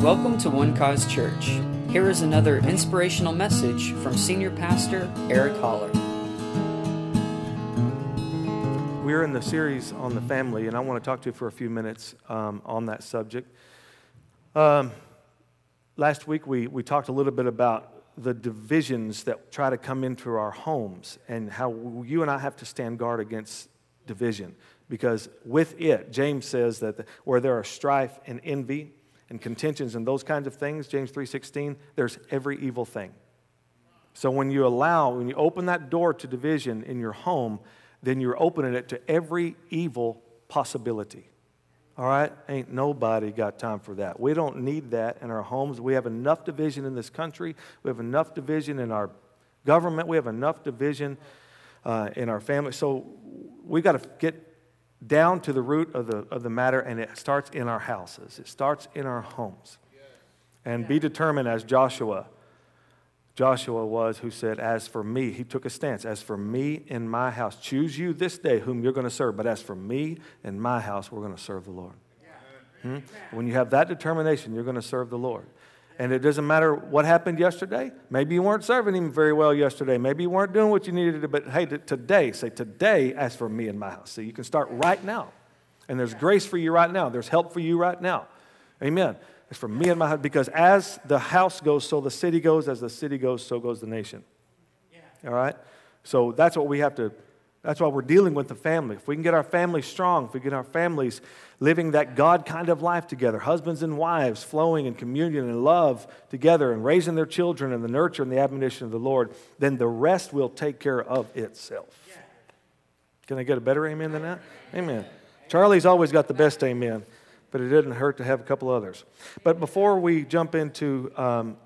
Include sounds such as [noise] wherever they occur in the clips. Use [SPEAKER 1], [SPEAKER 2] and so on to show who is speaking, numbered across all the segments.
[SPEAKER 1] Welcome to One Cause Church. Here is another inspirational message from Senior Pastor Eric Holler.
[SPEAKER 2] We're in the series on the family, and I want to talk to you for a few minutes um, on that subject. Um, last week, we, we talked a little bit about the divisions that try to come into our homes and how you and I have to stand guard against division. Because with it, James says that the, where there are strife and envy and contentions and those kinds of things, James 3:16, there's every evil thing. So when you allow, when you open that door to division in your home, then you're opening it to every evil possibility. All right? Ain't nobody got time for that. We don't need that in our homes. We have enough division in this country. We have enough division in our government. We have enough division uh, in our family. So we got to get down to the root of the, of the matter, and it starts in our houses, it starts in our homes. And be determined as Joshua. Joshua was who said, As for me, he took a stance, as for me and my house, choose you this day whom you're going to serve, but as for me and my house, we're going to serve the Lord. Hmm? When you have that determination, you're going to serve the Lord. And it doesn't matter what happened yesterday. Maybe you weren't serving him very well yesterday. Maybe you weren't doing what you needed to, but hey, today, say, today, as for me and my house. See, you can start right now. And there's grace for you right now. There's help for you right now. Amen. It's for me and my house. Because as the house goes, so the city goes. As the city goes, so goes the nation. All right? So that's what we have to that's why we're dealing with the family. If we can get our families strong, if we get our families living that God kind of life together, husbands and wives flowing in communion and love together and raising their children in the nurture and the admonition of the Lord, then the rest will take care of itself. Can I get a better amen than that? Amen. Charlie's always got the best amen, but it didn't hurt to have a couple others. But before we jump into um,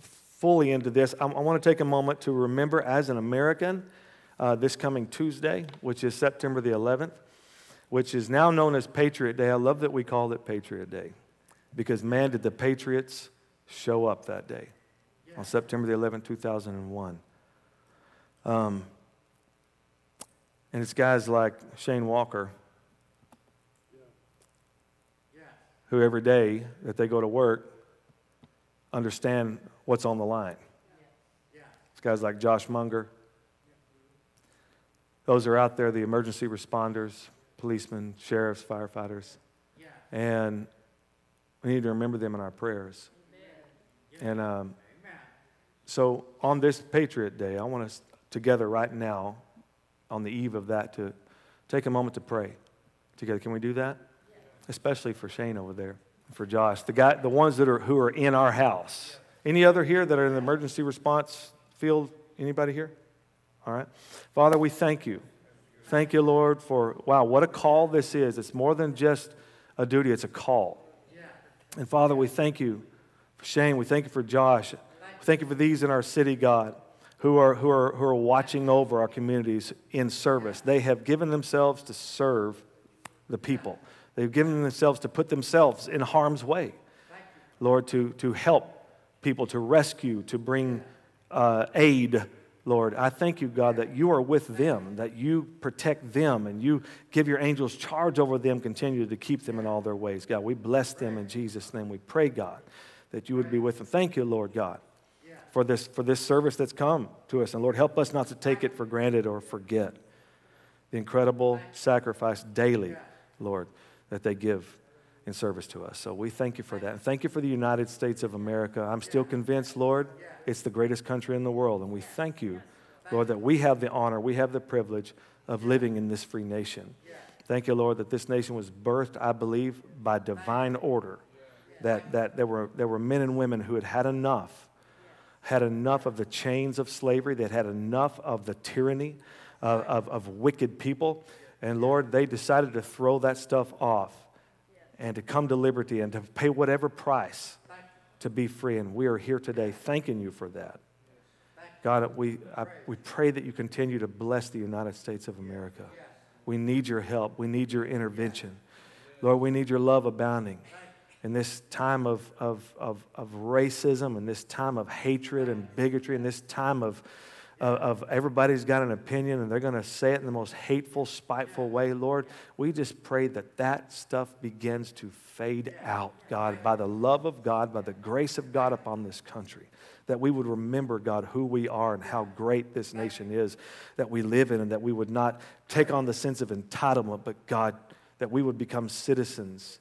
[SPEAKER 2] fully into this, I, I want to take a moment to remember as an American uh, this coming Tuesday, which is September the 11th, which is now known as Patriot Day. I love that we call it Patriot Day because, man, did the Patriots show up that day on September the 11th, 2001. Um, and it's guys like Shane Walker who every day that they go to work understand what's on the line. It's guys like Josh Munger, those are out there, the emergency responders, policemen, sheriffs, firefighters. Yeah. And we need to remember them in our prayers. Amen. And um, so on this Patriot Day, I want us together right now, on the eve of that, to take a moment to pray together. Can we do that? Yeah. Especially for Shane over there, for Josh, the guy, the ones that are who are in our house. Any other here that are in the emergency response field? Anybody here? All right. Father, we thank you. Thank you, Lord, for, wow, what a call this is. It's more than just a duty, it's a call. And Father, we thank you for Shane. We thank you for Josh. We thank you for these in our city, God, who are, who are, who are watching over our communities in service. They have given themselves to serve the people, they've given themselves to put themselves in harm's way, Lord, to, to help people, to rescue, to bring uh, aid Lord. I thank you, God, that you are with them, that you protect them, and you give your angels charge over them, continue to keep them in all their ways. God, we bless them in Jesus' name. We pray, God, that you would be with them. Thank you, Lord God, for this, for this service that's come to us. And Lord, help us not to take it for granted or forget the incredible sacrifice daily, Lord, that they give in service to us. So we thank you for that. And thank you for the United States of America. I'm still convinced, Lord, it's the greatest country in the world. And we thank you, Lord, that we have the honor, we have the privilege of living in this free nation. Thank you, Lord, that this nation was birthed, I believe, by divine order. That, that there, were, there were men and women who had had enough, had enough of the chains of slavery, that had enough of the tyranny of, of, of wicked people. And Lord, they decided to throw that stuff off and to come to liberty and to pay whatever price to be free. And we are here today thanking you for that. God, we, I, we pray that you continue to bless the United States of America. We need your help. We need your intervention. Lord, we need your love abounding in this time of, of, of, of racism and this time of hatred and bigotry and this time of, of, of everybody's got an opinion and they're going to say it in the most hateful, spiteful way, Lord. We just pray that that stuff begins to fade out, God, by the love of God, by the grace of God upon this country. That we would remember, God, who we are and how great this nation is that we live in, and that we would not take on the sense of entitlement, but God, that we would become citizens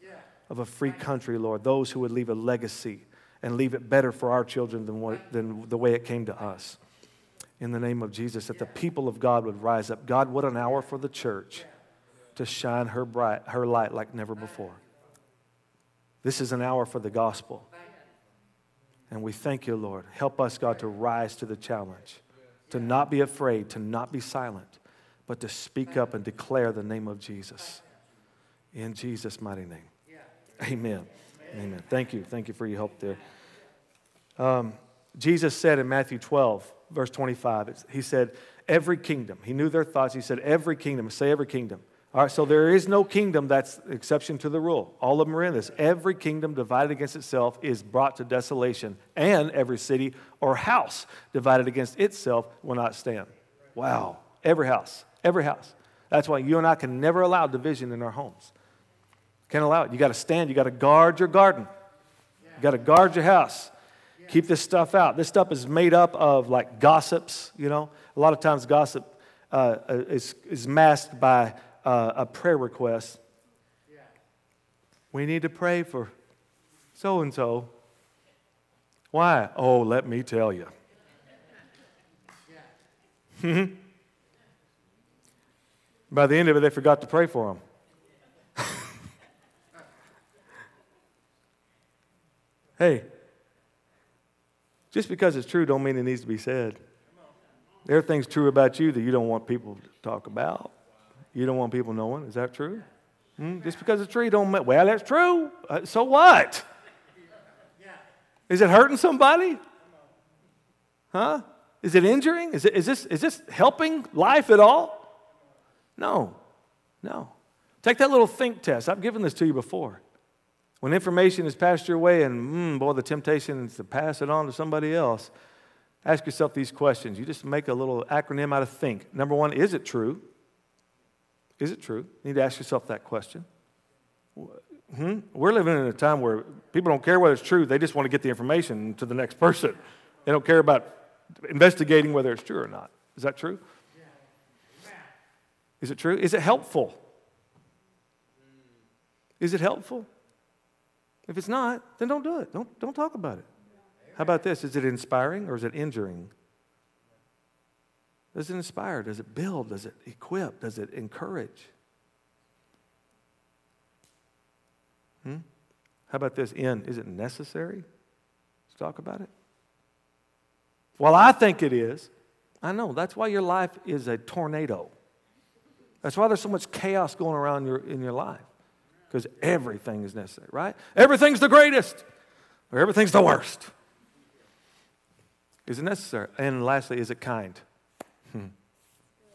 [SPEAKER 2] of a free country, Lord, those who would leave a legacy and leave it better for our children than, what, than the way it came to us in the name of Jesus, that the people of God would rise up. God, what an hour for the church to shine her, bright, her light like never before. This is an hour for the gospel. And we thank you, Lord. Help us, God, to rise to the challenge, to not be afraid, to not be silent, but to speak up and declare the name of Jesus. In Jesus' mighty name. Amen. Amen. Thank you. Thank you for your help there. Um, Jesus said in Matthew 12, verse 25, he said, Every kingdom, he knew their thoughts. He said, Every kingdom, say every kingdom. All right, so there is no kingdom that's exception to the rule. All of them are in this. Every kingdom divided against itself is brought to desolation, and every city or house divided against itself will not stand. Wow. Every house, every house. That's why you and I can never allow division in our homes. Can't allow it. You got to stand, you got to guard your garden, you got to guard your house. Keep this stuff out. This stuff is made up of like gossips, you know. A lot of times, gossip uh, is, is masked by uh, a prayer request. We need to pray for so and so. Why? Oh, let me tell you. [laughs] By the end of it, they forgot to pray for them. [laughs] hey, just because it's true don't mean it needs to be said. There are things true about you that you don't want people to talk about. You don't want people knowing. Is that true? Hmm? Just because it's true don't mean, well, that's true. Uh, so what? Is it hurting somebody? Huh? Is it injuring? Is, it, is, this, is this helping life at all? No, no. Take that little think test. I've given this to you before. When information is passed your way, and mm, boy, the temptation is to pass it on to somebody else, ask yourself these questions. You just make a little acronym out of think. Number one, is it true? Is it true? You need to ask yourself that question. Hmm? We're living in a time where people don't care whether it's true, they just want to get the information to the next [laughs] person. They don't care about investigating whether it's true or not. Is that true? Is it true? Is it helpful? Is it helpful? If it's not, then don't do it. Don't, don't talk about it. How about this? Is it inspiring or is it injuring? Does it inspire? Does it build? Does it equip? Does it encourage? Hmm? How about this? In, is it necessary to talk about it? Well, I think it is. I know. That's why your life is a tornado. That's why there's so much chaos going around your, in your life because everything is necessary, right? Everything's the greatest or everything's the worst. Is it necessary? And lastly, is it kind? Hmm.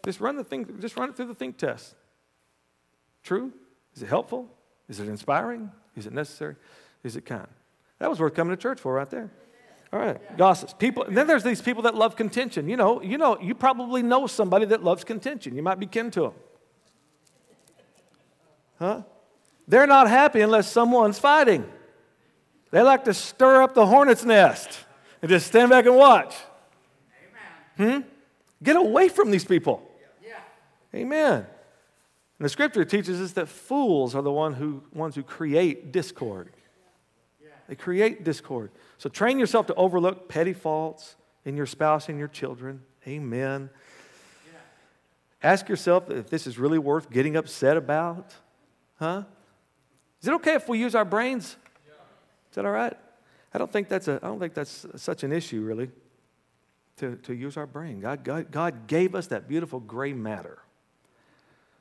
[SPEAKER 2] Just run the thing, just run it through the think test. True? Is it helpful? Is it inspiring? Is it necessary? Is it kind? That was worth coming to church for right there. All right, gossips. People. and then there's these people that love contention. You know, you know, you probably know somebody that loves contention. You might be kin to them. Huh? They're not happy unless someone's fighting. They like to stir up the hornet's nest and just stand back and watch. Amen. Hmm? Get away from these people. Yeah. Amen. And the scripture teaches us that fools are the one who, ones who create discord. Yeah. They create discord. So train yourself to overlook petty faults in your spouse and your children. Amen. Yeah. Ask yourself if this is really worth getting upset about. Huh? Is it okay if we use our brains? Is that all right? I don't think that's, a, I don't think that's such an issue, really, to, to use our brain. God, God, God gave us that beautiful gray matter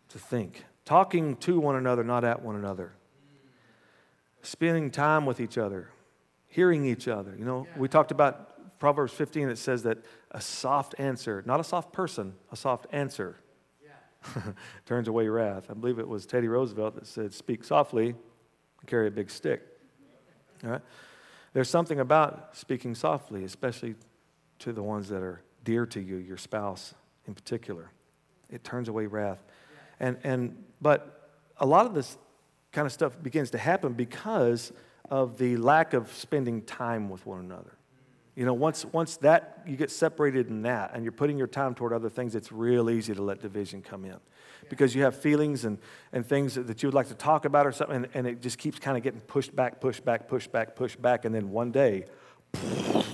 [SPEAKER 2] to think, talking to one another, not at one another, spending time with each other, hearing each other. You know, we talked about Proverbs 15 that says that a soft answer, not a soft person, a soft answer [laughs] turns away wrath. I believe it was Teddy Roosevelt that said, Speak softly, carry a big stick. All right? There's something about speaking softly, especially to the ones that are dear to you, your spouse in particular. It turns away wrath. And, and, but a lot of this kind of stuff begins to happen because of the lack of spending time with one another. You know, once, once that you get separated in that and you're putting your time toward other things, it's real easy to let division come in. Because you have feelings and, and things that you would like to talk about or something, and, and it just keeps kind of getting pushed back, pushed back, pushed back, pushed back, and then one day, [sniffs]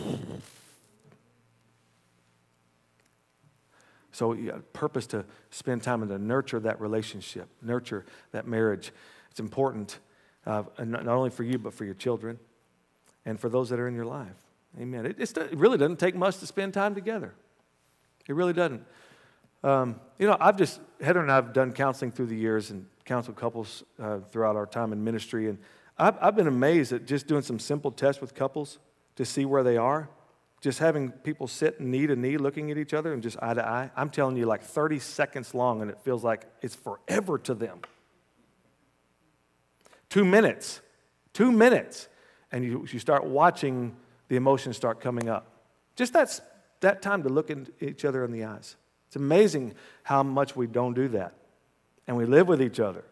[SPEAKER 2] So, you have purpose to spend time and to nurture that relationship, nurture that marriage. It's important, uh, not only for you, but for your children and for those that are in your life. Amen. It, it really doesn't take much to spend time together. It really doesn't. Um, you know, I've just, Heather and I have done counseling through the years and counseled couples uh, throughout our time in ministry. And I've, I've been amazed at just doing some simple tests with couples to see where they are just having people sit knee to knee looking at each other and just eye to eye, I'm telling you, like 30 seconds long, and it feels like it's forever to them. Two minutes, two minutes, and you, you start watching the emotions start coming up. Just that, that time to look at each other in the eyes. It's amazing how much we don't do that. And we live with each other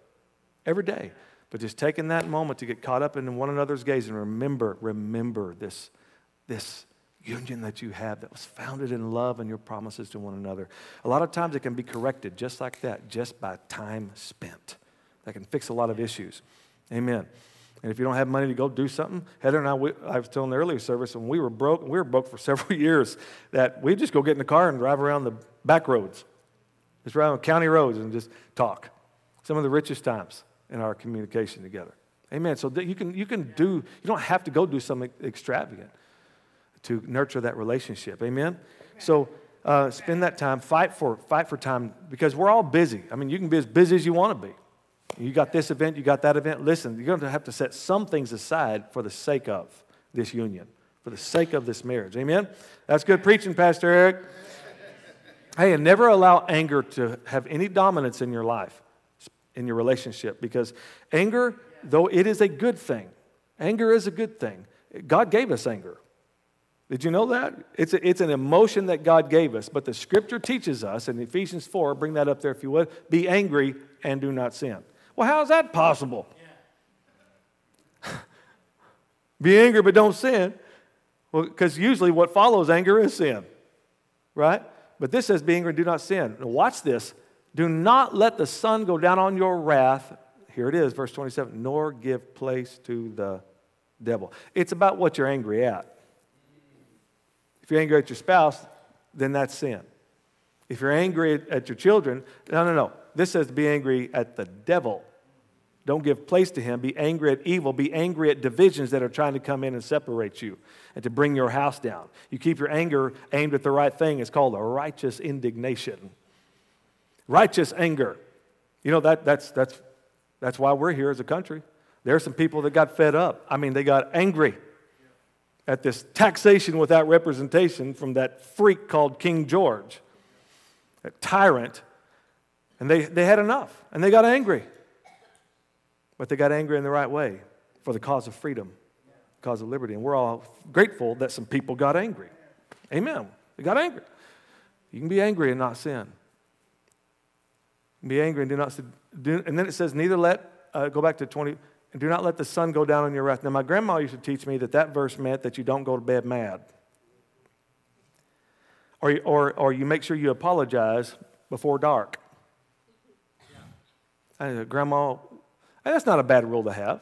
[SPEAKER 2] every day. But just taking that moment to get caught up in one another's gaze and remember, remember this, this union that you have that was founded in love and your promises to one another. A lot of times it can be corrected just like that, just by time spent. That can fix a lot of issues. Amen. And if you don't have money to go do something, Heather and I, we, I was telling the earlier service, when we were broke, we were broke for [laughs] several years, that we'd just go get in the car and drive around the back roads, just around county roads and just talk. Some of the richest times in our communication together. Amen. So you can, you can do, you don't have to go do something extravagant to nurture that relationship. Amen? Amen. So uh, spend that time, fight for, fight for time because we're all busy. I mean, you can be as busy as you want to be. You got this event, you got that event. Listen, you're going to have to set some things aside for the sake of this union, for the sake of this marriage. Amen? That's good preaching, Pastor Eric. Hey, and never allow anger to have any dominance in your life, in your relationship, because anger, though it is a good thing, anger is a good thing. God gave us anger. Did you know that? It's, a, it's an emotion that God gave us, but the scripture teaches us in Ephesians 4, bring that up there if you would, be angry and do not sin. Well, how is that possible? [laughs] Be angry but don't sin. Well, because usually what follows anger is sin, right? But this says, be angry and do not sin. Now, watch this. Do not let the sun go down on your wrath. Here it is, verse 27 nor give place to the devil. It's about what you're angry at. If you're angry at your spouse, then that's sin. If you're angry at your children, no, no, no. This says be angry at the devil. Don't give place to him. Be angry at evil. Be angry at divisions that are trying to come in and separate you and to bring your house down. You keep your anger aimed at the right thing. It's called a righteous indignation. Righteous anger. You know, that, that's, that's, that's why we're here as a country. There are some people that got fed up. I mean, they got angry at this taxation without representation from that freak called King George, that tyrant. And they, they had enough and they got angry. But they got angry in the right way for the cause of freedom, cause of liberty. And we're all grateful that some people got angry. Amen. They got angry. You can be angry and not sin. Be angry and do not sin. And then it says, neither let, uh, go back to 20, and do not let the sun go down on your wrath. Now, my grandma used to teach me that that verse meant that you don't go to bed mad. Or, or, or you make sure you apologize before dark. Yeah. Uh, grandma, that's not a bad rule to have.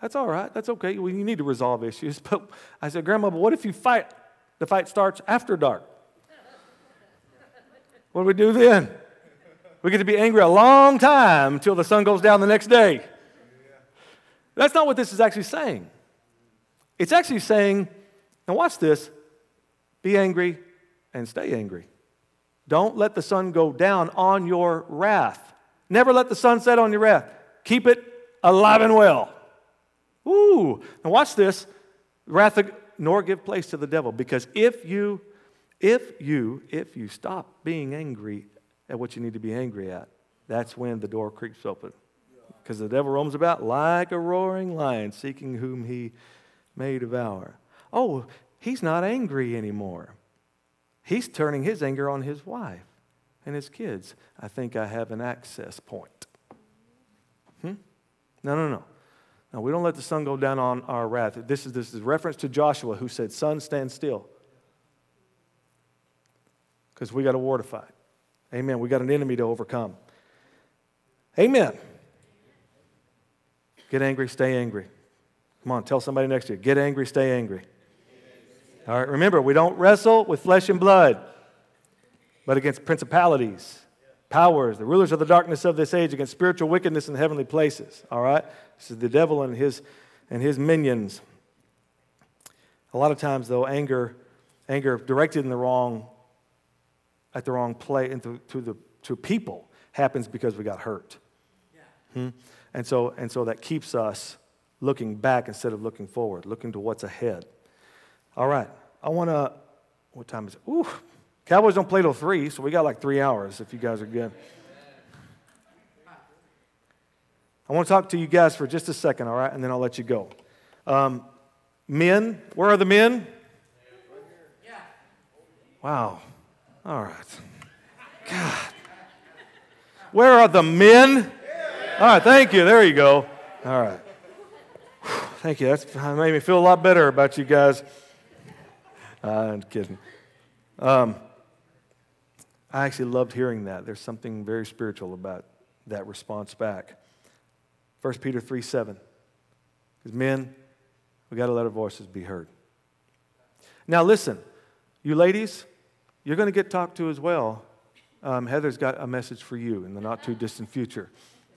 [SPEAKER 2] That's all right. That's okay. You need to resolve issues. [laughs] But I said, Grandma, but what if you fight? The fight starts after dark. what do we do then? We get to be angry a long time until the sun goes down the next day. That's not what this is actually saying. It's actually saying, now watch this be angry and stay angry. Don't let the sun go down on your wrath. Never let the sun set on your wrath. Keep it alive and well. Ooh, now watch this. Wrath nor give place to the devil. Because if you, if you, if you stop being angry at what you need to be angry at, that's when the door creaks open because the devil roams about like a roaring lion, seeking whom he may devour. Oh, he's not angry anymore. He's turning his anger on his wife and his kids. I think I have an access point. Hmm? No, no, no. No, we don't let the sun go down on our wrath. This is, this is reference to Joshua who said, Sun, stand still. Because we got a war to fight. Amen. We got an enemy to overcome. Amen. Get angry, stay angry. Come on, tell somebody next to you. Get angry, stay angry. All right, remember, we don't wrestle with flesh and blood, but against principalities, powers, the rulers of the darkness of this age, against spiritual wickedness in the heavenly places. All right? This is the devil and his, and his minions. A lot of times, though, anger, anger directed in the wrong, at the wrong place, into, to, the, to people, happens because we got hurt. Yeah. Hmm? And, so, and so that keeps us looking back instead of looking forward, looking to what's ahead. All right. I want to, what time is it? Ooh, Cowboys don't play till 3, so we got like three hours if you guys are good. I want to talk to you guys for just a second, all right, and then I'll let you go. Um, men, where are the men? Wow. All right. God. Where are the men? All right, thank you. There you go. All right. Thank you. That's made me feel a lot better about you guys. Uh, I'm kidding. Um, I actually loved hearing that. There's something very spiritual about that response back. 1 Peter 3 7. Because men, we got to let our voices be heard. Now, listen, you ladies, you're going to get talked to as well. Um, Heather's got a message for you in the not too distant future.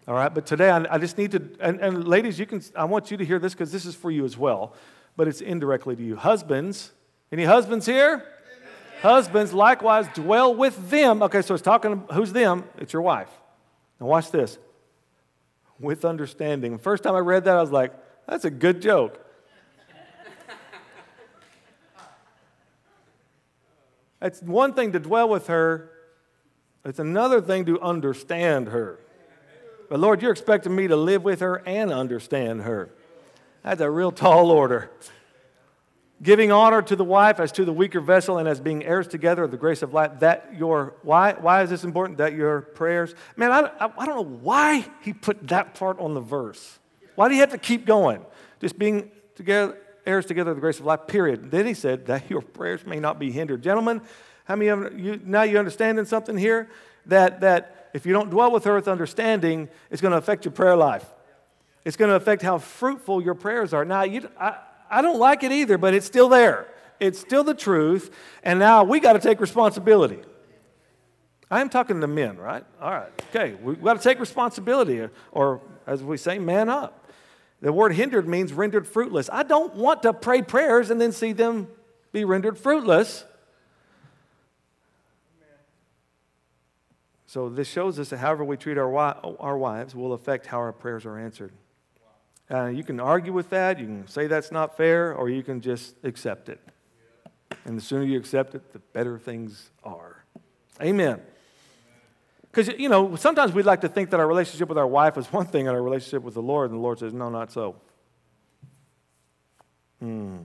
[SPEAKER 2] All right, but today I, I just need to, and, and, ladies, you can, I want you to hear this because this is for you as well, but it's indirectly to you. Husbands, any husbands here? Husbands, likewise, dwell with them. Okay, so it's talking, who's them? It's your wife. Now, watch this with understanding. First time I read that, I was like, that's a good joke. it's one thing to dwell with her, it's another thing to understand her. But Lord, you're expecting me to live with her and understand her. That's a real tall order. Giving honor to the wife as to the weaker vessel and as being heirs together of the grace of life. That your, why, why is this important? That your prayers. Man, I, I, I don't know why he put that part on the verse. Why do you have to keep going? Just being together, heirs together of the grace of life, period. Then he said that your prayers may not be hindered. Gentlemen, how many of you, now you understanding something here? That, that if you don't dwell with her with understanding, it's going to affect your prayer life. It's going to affect how fruitful your prayers are. Now, you, I, I don't like it either, but it's still there. It's still the truth, and now we got to take responsibility. I am talking to men, right? All right. Okay, we've got to take responsibility, or as we say, man up. The word hindered means rendered fruitless. I don't want to pray prayers and then see them be rendered fruitless. So, this shows us that however we treat our, our wives will affect how our prayers are answered. Uh, you can argue with that, you can say that's not fair, or you can just accept it. And the sooner you accept it, the better things are. Amen. Because, you know, sometimes we'd like to think that our relationship with our wife is one thing and our relationship with the Lord, and the Lord says, no, not so. Hmm.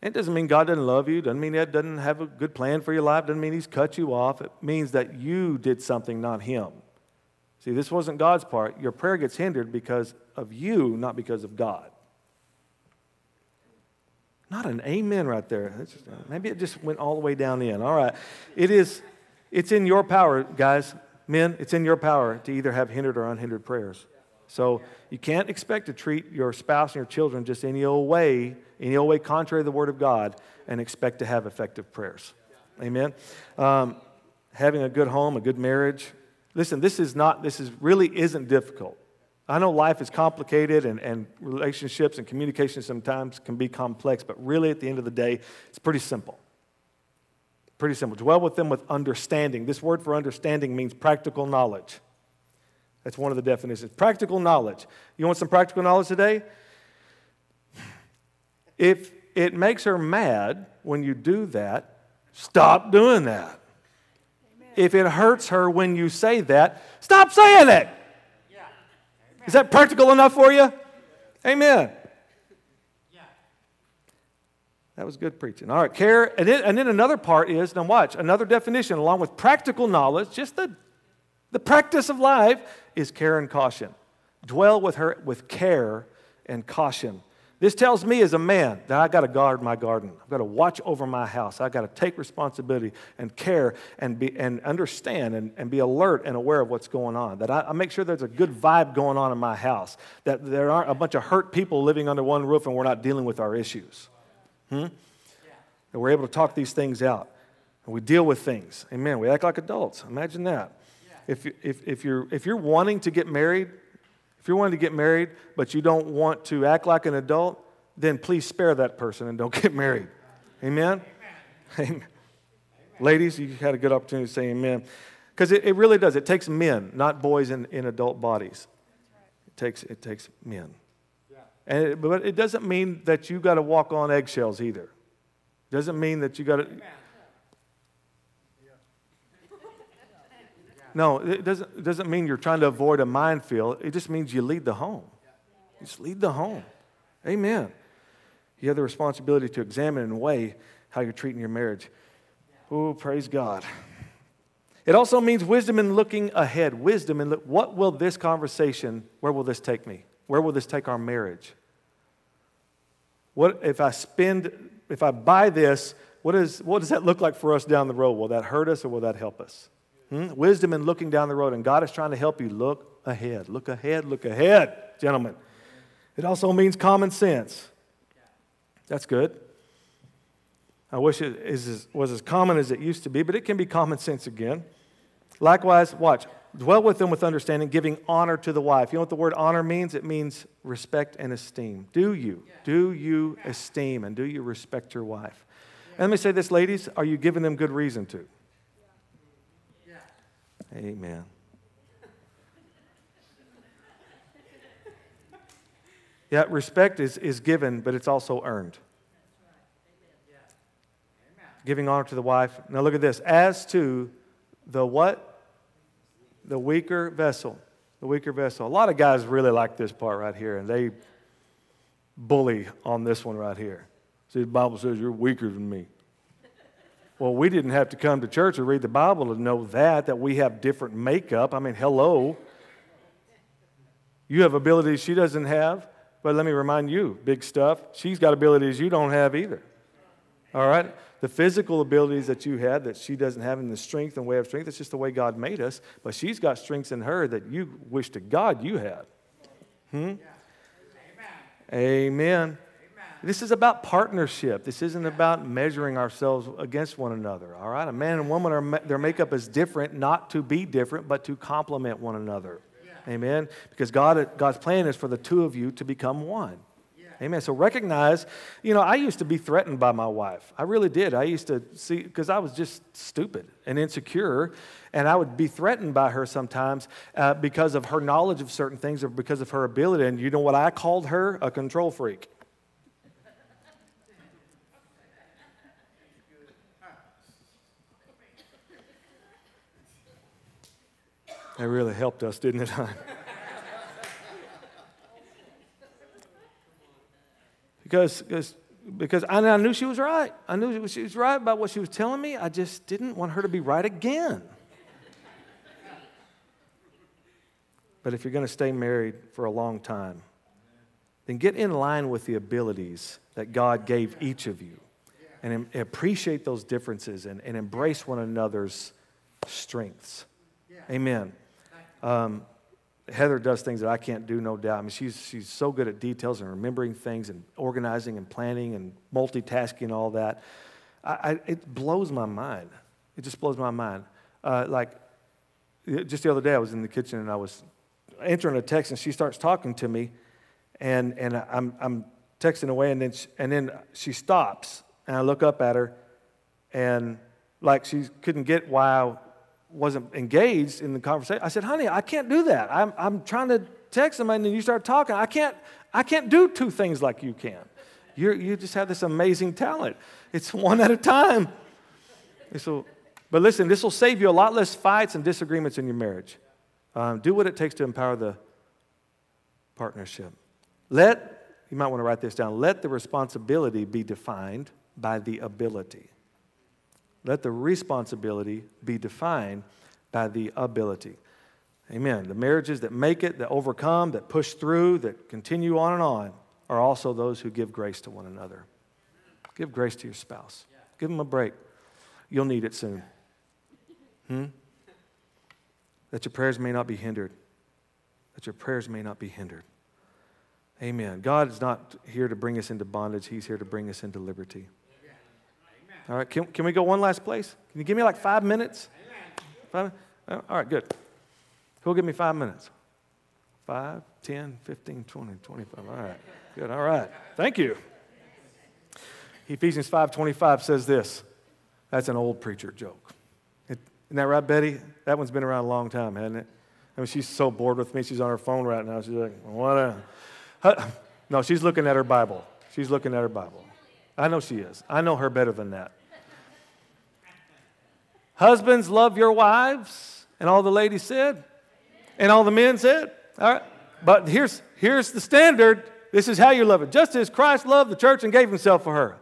[SPEAKER 2] It doesn't mean God doesn't love you, doesn't mean He doesn't have a good plan for your life, doesn't mean He's cut you off. It means that you did something, not Him. See, this wasn't God's part. Your prayer gets hindered because of you, not because of God. Not an amen right there. Just, maybe it just went all the way down in. All right. It is, it's in your power, guys. Men, it's in your power to either have hindered or unhindered prayers. So you can't expect to treat your spouse and your children just any old way, any old way contrary to the Word of God, and expect to have effective prayers. Amen. Um, having a good home, a good marriage, Listen, this is not, this is really isn't difficult. I know life is complicated and, and relationships and communication sometimes can be complex, but really at the end of the day, it's pretty simple. Pretty simple. Dwell with them with understanding. This word for understanding means practical knowledge. That's one of the definitions. Practical knowledge. You want some practical knowledge today? If it makes her mad when you do that, stop doing that if it hurts her when you say that, stop saying it. Yeah. Is that practical enough for you? Amen. Yeah. That was good preaching. All right, care. And then, and then another part is, now watch, another definition along with practical knowledge, just the, the practice of life, is care and caution. Dwell with her with care and caution. This tells me as a man that I got to guard my garden. I've got to watch over my house. I've got to take responsibility and care and, be, and understand and, and be alert and aware of what's going on. That I, I make sure there's a good vibe going on in my house. That there aren't a bunch of hurt people living under one roof and we're not dealing with our issues. Hmm? That we're able to talk these things out. And we deal with things. Amen. We act like adults. Imagine that. If, if, if, you're, if you're wanting to get married, if you're wanting to get married, but you don't want to act like an adult, then please spare that person and don't [laughs] get married. Amen? Amen. amen. [laughs] Ladies, you had a good opportunity to say amen. Because it, it, really does. It takes men, not boys in, in adult bodies. It takes, it takes men. And it, but it doesn't mean that you got to walk on eggshells either. It doesn't mean that you got to. No, it doesn't, it doesn't mean you're trying to avoid a minefield. It just means you lead the home. You just lead the home. Amen. You have the responsibility to examine and weigh how you're treating your marriage. Oh, praise God. It also means wisdom in looking ahead. Wisdom in look, what will this conversation, where will this take me? Where will this take our marriage? What if I spend, if I buy this, what, is, what does that look like for us down the road? Will that hurt us or will that help us? Hmm? Wisdom in looking down the road. And God is trying to help you look ahead. Look ahead, look ahead, gentlemen. It also means common sense. That's good. I wish it is, was as common as it used to be, but it can be common sense again. Likewise, watch. Dwell with them with understanding, giving honor to the wife. You know what the word honor means? It means respect and esteem. Do you? Do you esteem and do you respect your wife? And let me say this, ladies, are you giving them good reason to? Amen. Yeah, respect is, is given, but it's also earned. Giving honor to the wife. Now look at this. As to the what? The weaker vessel. The weaker vessel. A lot of guys really like this part right here, and they bully on this one right here. See, the Bible says you're weaker than me. Well, we didn't have to come to church or read the Bible to know that, that we have different makeup. I mean, hello. You have abilities she doesn't have, but let me remind you, big stuff, she's got abilities you don't have either. All right? The physical abilities that you have that she doesn't have in the strength and way of strength, it's just the way God made us, but she's got strengths in her that you wish to God you had. Hmm? Amen. Amen. This is about partnership. This isn't about measuring ourselves against one another. All right? A man and woman, are, their makeup is different, not to be different, but to complement one another. Yeah. Amen? Because God, God's plan is for the two of you to become one. Amen. So recognize, you know, I used to be threatened by my wife. I really did. I used to see, because I was just stupid and insecure, and I would be threatened by her sometimes uh, because of her knowledge of certain things or because of her ability. And you know what I called her? A control freak. That really helped us, didn't it, hon? [laughs] because, because, because I, I knew she was right. I knew she was right about what she was telling me. I just didn't want her to be right again. But if you're going to stay married for a long time, then get in line with the abilities that God gave each of you and appreciate those differences and, and embrace one another's strengths. Amen. Um, Heather does things that I can't do, no doubt. I mean, she's, she's so good at details and remembering things and organizing and planning and multitasking and all that. I, I, it blows my mind. It just blows my mind. Uh, like, just the other day, I was in the kitchen and I was answering a text, and she starts talking to me, and, and I'm, I'm texting away, and then, she, and then she stops, and I look up at her, and like she couldn't get why wasn't engaged in the conversation. I said, honey, I can't do that. I'm, I'm trying to text somebody and then you start talking. I can't, I can't do two things like you can. you you just have this amazing talent. It's [laughs] one at a time. But listen, this will save you a lot less fights and disagreements in your marriage. Um, do what it takes to empower the partnership. Let, you might want to write this down, let the responsibility be defined by the ability. Let the responsibility be defined by the ability. Amen. The marriages that make it, that overcome, that push through, that continue on and on are also those who give grace to one another. Give grace to your spouse. Give them a break. You'll need it soon. Hmm? That your prayers may not be hindered. That your prayers may not be hindered. Amen. God is not here to bring us into bondage, He's here to bring us into liberty. All right, can, can we go one last place? Can you give me like five minutes? Five, uh, all right, good. Who'll give me five minutes? Five, ten, fifteen, twenty, twenty-five. All right, good. All right, thank you. Ephesians 5.25 says this. That's an old preacher joke. Isn't that right, Betty? That one's been around a long time, hasn't it? I mean, she's so bored with me. She's on her phone right now. She's like, what a... No, she's looking at her Bible. She's looking at her Bible. I know she is. I know her better than that. Husbands, love your wives. And all the ladies said. And all the men said. All right. But here's, here's the standard. This is how you love it. Just as Christ loved the church and gave himself for her.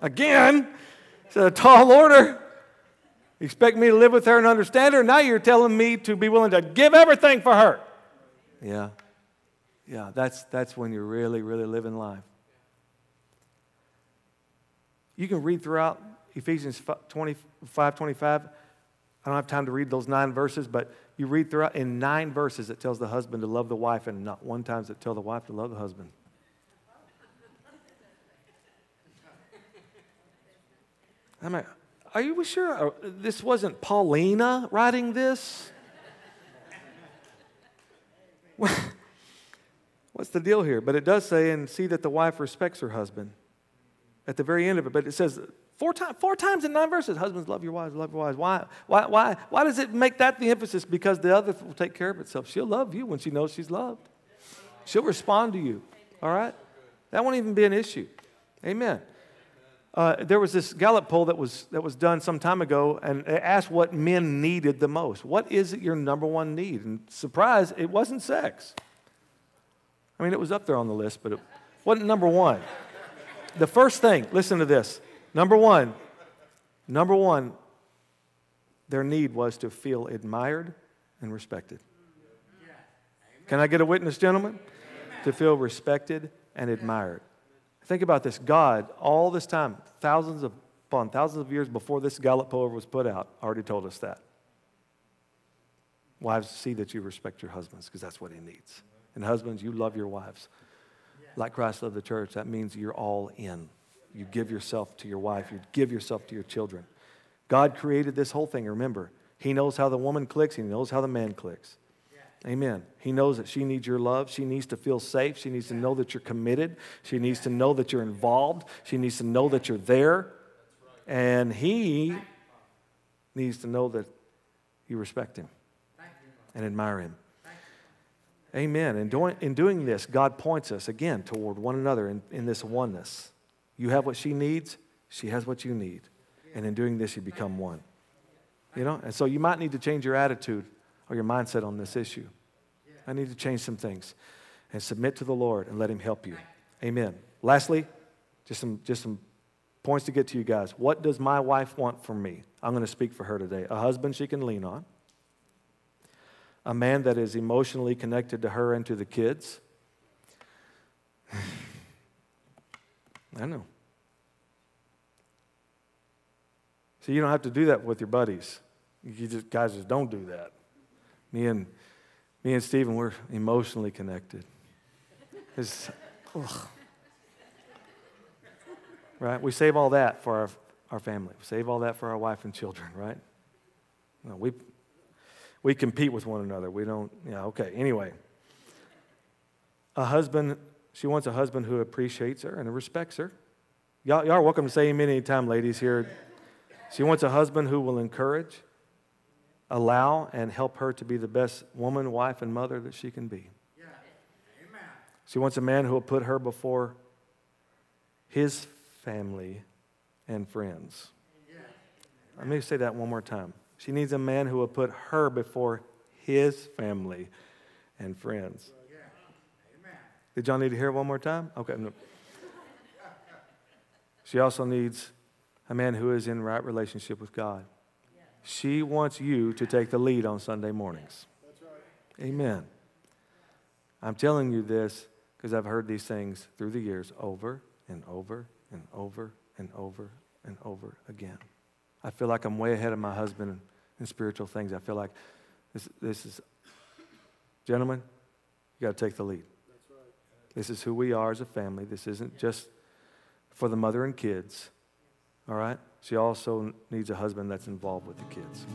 [SPEAKER 2] Again, it's a tall order. You expect me to live with her and understand her? Now you're telling me to be willing to give everything for her. Yeah. Yeah, that's, that's when you're really, really living life. You can read throughout Ephesians 25, 25. I don't have time to read those nine verses, but you read throughout in nine verses it tells the husband to love the wife, and not one time does it tell the wife to love the husband. I'm like, are you sure uh, this wasn't Paulina writing this? [laughs] What's the deal here? But it does say, and see that the wife respects her husband at the very end of it. But it says four, time, four times in nine verses husbands, love your wives, love your wives. Why, why, why, why does it make that the emphasis? Because the other will take care of itself. She'll love you when she knows she's loved, she'll respond to you. All right? That won't even be an issue. Amen. Uh, there was this Gallup poll that was, that was done some time ago, and it asked what men needed the most. What is it your number one need? And surprise, it wasn't sex. I mean, it was up there on the list, but it wasn't number one. The first thing, listen to this. Number one, number one, their need was to feel admired and respected. Can I get a witness, gentlemen? To feel respected and admired. Think about this. God, all this time, thousands upon thousands of years before this Gallup poll was put out, already told us that. Wives, see that you respect your husbands because that's what he needs. And husbands, you love your wives. Like Christ loved the church, that means you're all in. You give yourself to your wife, you give yourself to your children. God created this whole thing, remember. He knows how the woman clicks, He knows how the man clicks. Amen. He knows that she needs your love. She needs to feel safe. She needs to know that you're committed. She needs to know that you're involved. She needs to know that you're there. And he needs to know that you respect him and admire him. Amen. And doing, in doing this, God points us again toward one another in, in this oneness. You have what she needs, she has what you need. And in doing this, you become one. You know? And so you might need to change your attitude or your mindset on this issue. I need to change some things and submit to the Lord and let Him help you. Amen. Lastly, just some, just some points to get to you guys. What does my wife want from me? I'm going to speak for her today. A husband she can lean on, a man that is emotionally connected to her and to the kids. I know. So you don't have to do that with your buddies. You just, guys just don't do that. Me and, me and Stephen, we're emotionally connected. It's, right? We save all that for our, our family. We save all that for our wife and children, right? No, we, we compete with one another. We don't, yeah, okay. Anyway, a husband, she wants a husband who appreciates her and respects her. Y'all, y'all are welcome to say amen anytime, ladies, here. She wants a husband who will encourage, allow and help her to be the best woman, wife, and mother that she can be. Yeah. Amen. She wants a man who will put her before his family and friends. Yeah. Let me say that one more time. She needs a man who will put her before his family and friends. Did y'all need to hear it one more time? Okay. She also needs a man who is in right relationship with God. She wants you to take the lead on Sunday mornings. Amen. I'm telling you this because I've heard these things through the years over and over and over and over and over again. I feel like I'm way ahead of my husband in spiritual things. I feel like this, this is, gentlemen, you got to take the lead. This is who we are as a family. This isn't just for the mother and kids, all right? She also needs a husband that's involved with the kids.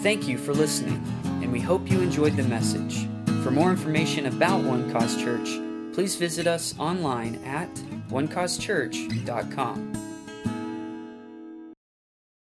[SPEAKER 1] Thank you for listening, and we hope you enjoyed the message. For more information about One Cause Church, please visit us online at onecausechurch.com.